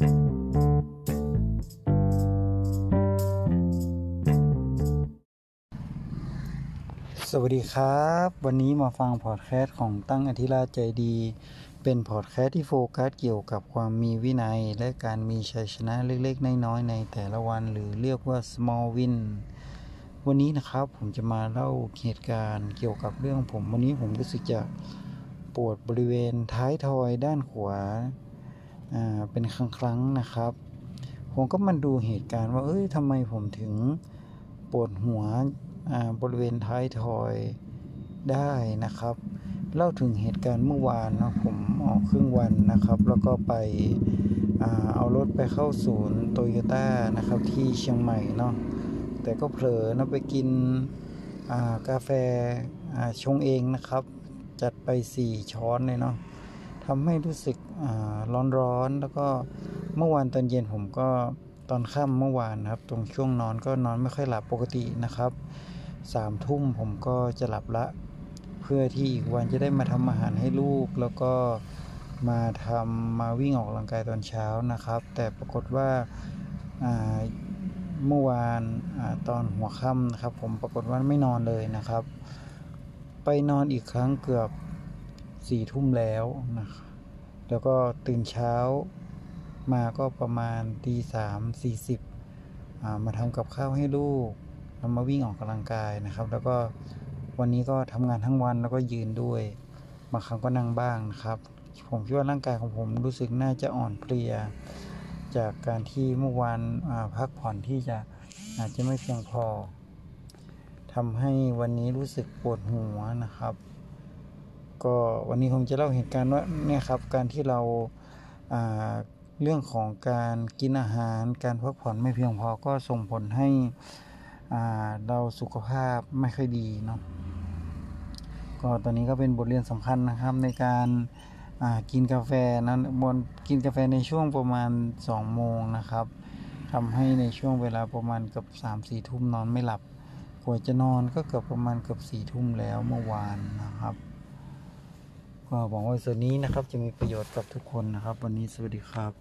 สวัสดีครับ วันนี้มาฟังพอดแคสต์ของตั้งอธิราชใจดี เป็นพอดแคสต์ที่โฟกัสเกี่ยวกับความมีวินัย และการมีชัยชนะเล็กๆ น้อยๆในแต่ละวันหรือเรียกว่า small win วันนี้นะครับผมจะมาเล่าเหตุการณ์เกี่ยวกับเรื่องผม วันนี้ผมรู้สึกจะปวดบริเวณท้ายทอยด้านขวาอ่า เป็นครั้งครั้งนะครับ ผมก็มาดูเหตุการณ์ว่า เอ้ยทำไมผมถึงปวดหัวบริเวณท้ายทอยได้นะครับ เล่าถึงเหตุการณ์เมื่อวานเนาะผมออกครึ่งวันนะครับ แล้วก็ไปอเอารถไปเข้าศูนย์โตโยต้านะครับที่เชียงใหม่เนาะแต่ก็เผลอนะไปกินกาแฟชงเองนะครับ จัดไป 4 ช้อนเลยเนาะทำให้รู้สึก ร้อนๆ แล้วก็เมื่อวานตอนเย็นผมก็ตอนค่ำเมื่อวานนะครับ ตรงช่วงนอนก็นอนไม่ค่อยหลับปกตินะครับสามทุ่มผมก็จะหลับละ เพื่อที่อีกวันจะได้มาทำอาหารให้ลูก แล้วก็มาทำมาวิ่งออกกำลังกายตอนเช้านะครับ แต่ปรากฏว่าเมื่อวานอตอนหัวค่ำนะครับ ผมปรากฏว่าไม่นอนเลยนะครับ ไปนอนอีกครั้งเกือบสี่ทุ่มแล้วนะครับ แล้วก็ตื่นเช้ามาก็ประมาณตีสามสี่สิบมาทำกับข้าวให้ลูกแล้วมาวิ่งออกกำลังกายนะครับ แล้วก็วันนี้ก็ทำงานทั้งวันแล้วก็ยืนด้วยบางครั้งก็นั่งบ้างนะครับ ผมคิดว่าร่างกายของผมรู้สึกน่าจะอ่อนเพลีย จากการที่เมื่อวานอ่าพักผ่อนที่จะอาจจะไม่เพียงพอทำให้วันนี้รู้สึกปวดหัวนะครับ ก็วันนี้ผมจะเล่าเหตุการณ์ว่าเนี่ยครับการที่เราาเรื่องของการกินอาหาร การพักผ่อนไม่เพียงพอก็ส่งผลให้เราสุขภาพไม่ค่อยดีเนาะก็ตอนนี้ก็เป็นบทเรียนสำคัญนะครับในการากินกาแฟนะบนกินกาแฟในช่วงประมาณ2โมงนะครับทำให้ในช่วงเวลาประมาณเกับ3 4ทุ่มนอนไม่หลับกว่าจะนอนก็เกือบประมาณเกือบ4ทุ่มแล้วเมื่อวานนะครับ ก็หวังว่าส่วนนี้นะครับจะมีประโยชน์กับทุกคนนะครับ วันนี้สวัสดีครับ